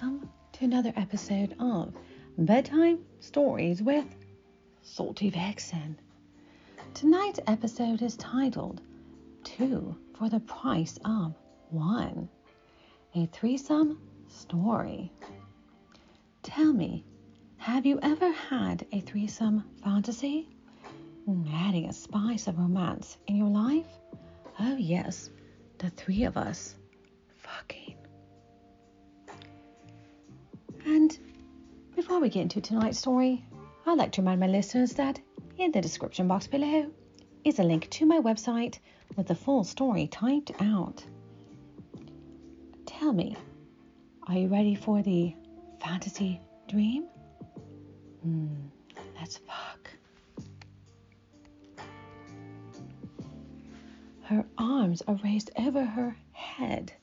welcome to another episode of Bedtime Stories with Salty Vixen. Tonight's episode is titled Two for the Price of One A Threesome Story. Tell me, have you ever had a threesome fantasy? Adding a spice of romance in your life? Oh, yes, the three of us fucking. And before we get into tonight's story, I'd like to remind my listeners that in the description box below is a link to my website with the full story typed out. Tell me, are you ready for the fantasy dream? Hmm, let's fuck. Her arms are raised over her head.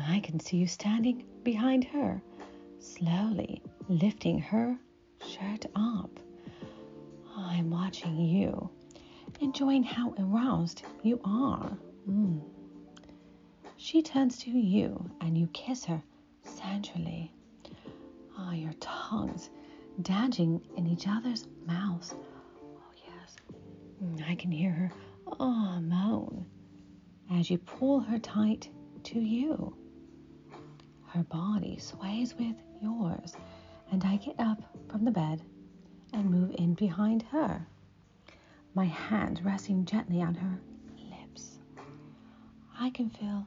I can see you standing behind her slowly lifting her shirt up. I'm watching you, enjoying how aroused you are. Mm. She turns to you and you kiss her sensually. Ah, oh, your tongues dashing in each other's mouths. Oh, yes. Mm, I can hear her ah oh, moan as you pull her tight to you. Her body sways with yours, and I get up from the bed and move in behind her, my hand resting gently on her lips. I can feel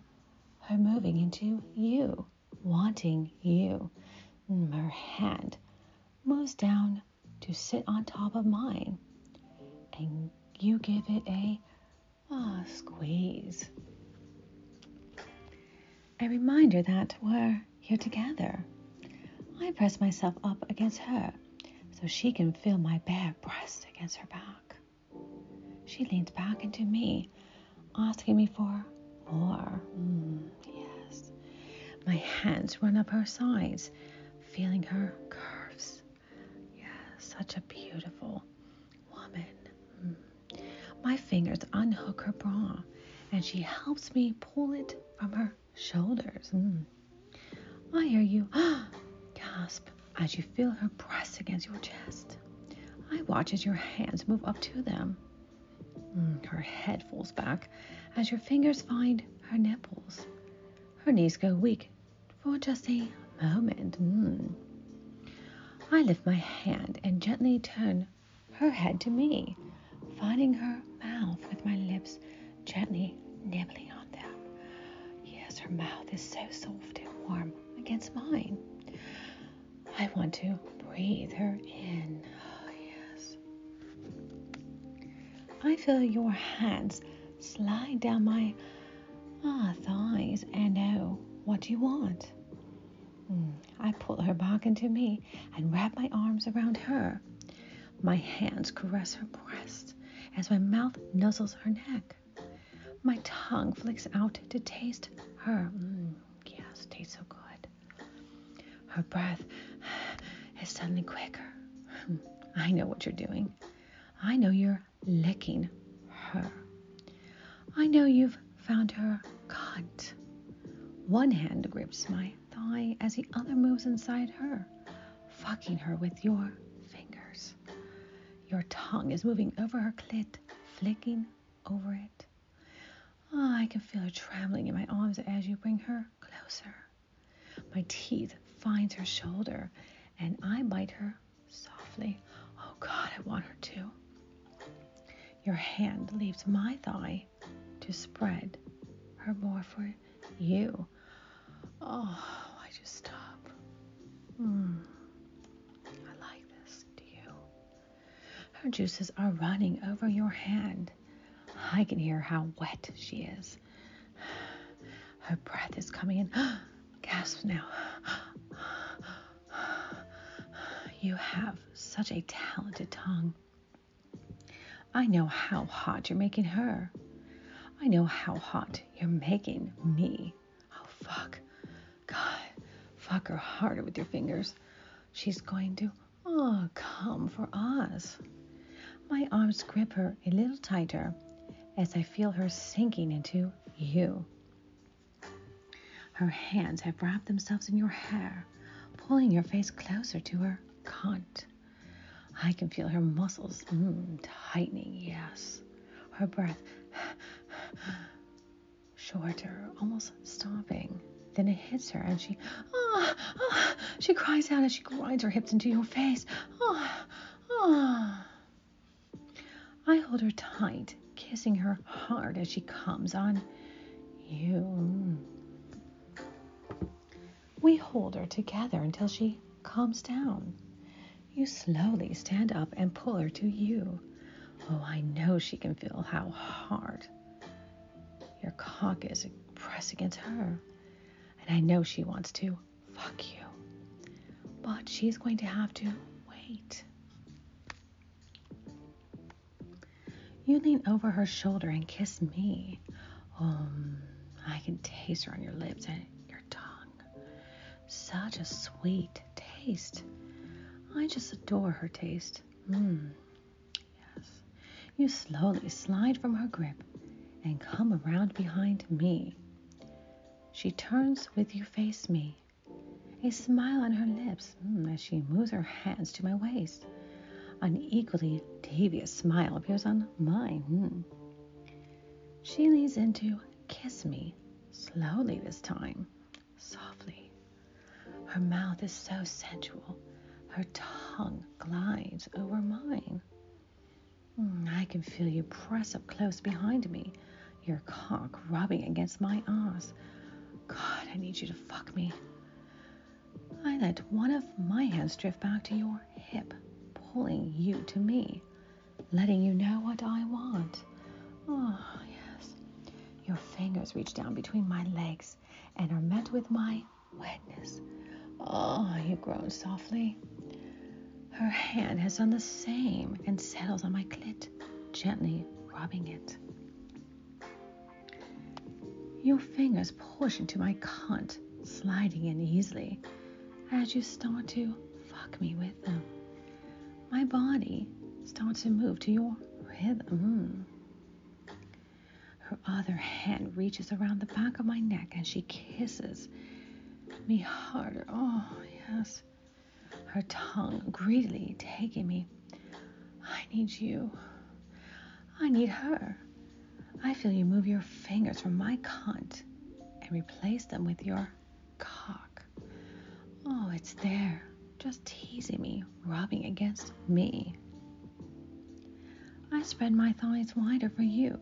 her moving into you, wanting you. Her hand moves down to sit on top of mine, and you give it a squeeze. A reminder that we're here together. I press myself up against her so she can feel my bare breast against her back. She leans back into me, asking me for more. Mm, yes. My hands run up her sides, feeling her curves. Yes, such a beautiful woman. Mm. My fingers unhook her bra, and she helps me pull it from her shoulders. Mm. I hear you gasp as you feel her press against your chest. I watch as your hands move up to them. Mm, her head falls back as your fingers find her nipples. Her knees go weak for just a moment. Mm. I lift my hand and gently turn her head to me, finding her mouth with my lips gently nibbling on them. Yes, her mouth is so soft and warm against mine. I want to breathe her in. Oh, yes. I feel your hands slide down my ah, thighs and know what you want. Mm, I pull her back into me and wrap my arms around her. My hands caress her breast as my mouth nuzzles her neck. My tongue flicks out to taste her. Mm, yes, tastes so good. Her breath is suddenly quicker. Hmm, I know what you're doing. I know you're licking her. I know you've found her cunt. One hand grips my thigh as the other moves inside her, fucking her with your fingers. Your tongue is moving over her clit, flicking over it. Oh, I can feel her trembling in my arms as you bring her closer. My teeth finds her shoulder and I bite her softly. Oh God, I want her to. Your hand leaves my thigh to spread her more for you. Oh, I just stop. Mm. I like this. Do you? Her juices are running over your hand. I can hear how wet she is. Her breath is coming in. Gasps now. You have such a talented tongue. I know how hot you're making her. I know how hot you're making me. Oh, fuck. God, fuck her harder with your fingers. She's going to, oh, come for us. My arms grip her a little tighter as I feel her sinking into you. Her hands have wrapped themselves in your hair pulling your face closer to her I can feel her muscles mm, tightening, yes. Her breath shorter, almost stopping. Then it hits her and she, ah, ah, she cries out as she grinds her hips into your face. Ah, ah. I hold her tight, kissing her hard as she comes on you. We hold her together until she calms down. You slowly stand up and pull her to you. Oh, I know she can feel how hard your cock is pressed against her. And I know she wants to fuck you. But she's going to have to wait. You lean over her shoulder and kiss me. Um, I can taste her on your lips and your tongue. Such a sweet taste. I just adore her taste. Mmm. Yes. You slowly slide from her grip and come around behind me. She turns with you face me, a smile on her lips mm, as she moves her hands to my waist. An equally devious smile appears on mine. Mm. She leans in to kiss me, slowly this time, softly. Her mouth is so sensual, her tongue glides over mine. Mm, I can feel you press up close behind me, your cock rubbing against my ass. God, I need you to fuck me. I let one of my hands drift back to your hip, pulling you to me, letting you know what I want. Oh, yes. Your fingers reach down between my legs and are met with my wetness. Oh, you groan softly. Her hand has done the same and settles on my clit, gently rubbing it. Your fingers push into my cunt, sliding in easily as you start to fuck me with them. My body starts to move to your rhythm. Her other hand reaches around the back of my neck and she kisses me harder. Oh, yes her tongue greedily taking me. I need you. I need her. I feel you move your fingers from my cunt and replace them with your cock. Oh, it's there, just teasing me, rubbing against me. I spread my thighs wider for you,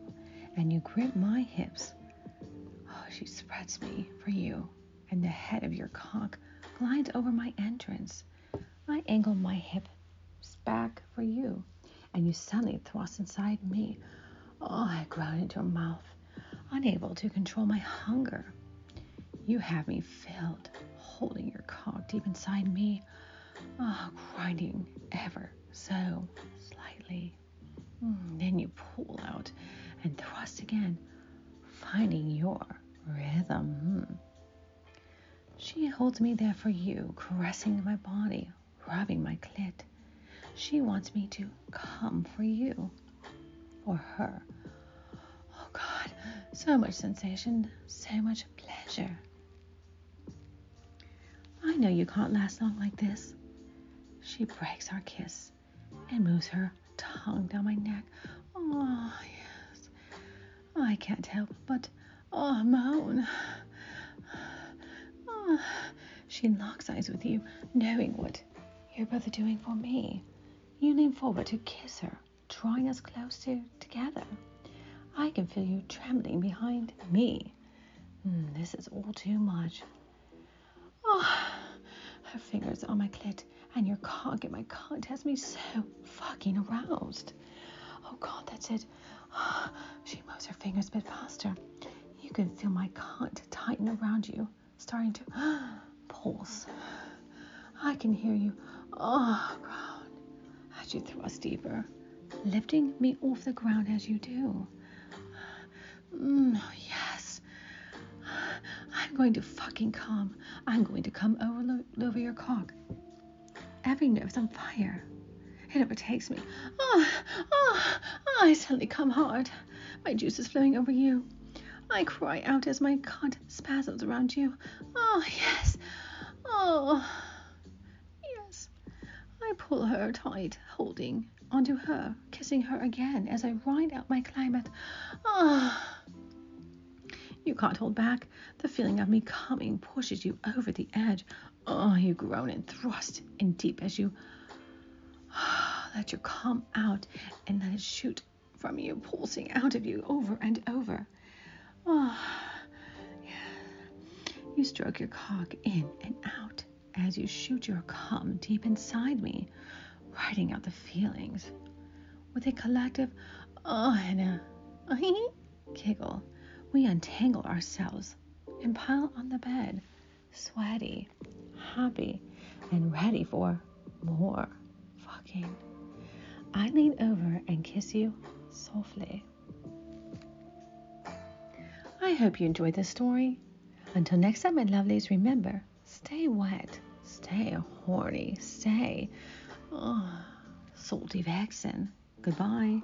and you grip my hips. Oh, she spreads me for you, and the head of your cock glides over my entrance. I angle my hips back for you, and you suddenly thrust inside me. Oh, I groan into your mouth, unable to control my hunger. You have me filled, holding your cock deep inside me, oh, grinding ever so slightly. Mm, then you pull out and thrust again, finding your rhythm. Mm. She holds me there for you, caressing my body, rubbing my clit. She wants me to come for you or her. Oh God, so much sensation, so much pleasure. I know you can't last long like this. She breaks our kiss and moves her tongue down my neck. Oh, yes. I can't help but oh, moan. Oh. She locks eyes with you, knowing what you're both doing for me. You lean forward to kiss her, drawing us closer together. I can feel you trembling behind me. Mm, this is all too much. Oh, her fingers on my clit and your cock in my cunt has me so fucking aroused. Oh God, that's it. Oh, she moves her fingers a bit faster. You can feel my cunt tighten around you, starting to pulse. I can hear you Oh, ground as you thrust deeper, lifting me off the ground as you do. Mm, yes. I'm going to fucking come. I'm going to come over, over your cock. Every nerve's on fire. It overtakes me. Oh, oh, oh, I suddenly come hard. My juice is flowing over you. I cry out as my cunt spasms around you. Oh, yes. Oh. I pull her tight, holding onto her, kissing her again as I ride out my climate. Ah! You can't hold back. The feeling of me coming pushes you over the edge. Oh, you groan and thrust in deep as you ah, let your come out and let it shoot from you, pulsing out of you over and over. Oh, yeah. You stroke your cock in and out as you shoot your cum deep inside me, writing out the feelings with a collective oh and a giggle. We untangle ourselves and pile on the bed, sweaty, happy, and ready for more fucking. I lean over and kiss you softly. I hope you enjoyed this story. Until next time, my lovelies, remember stay wet, stay horny, stay oh, Salty Vixen. Goodbye.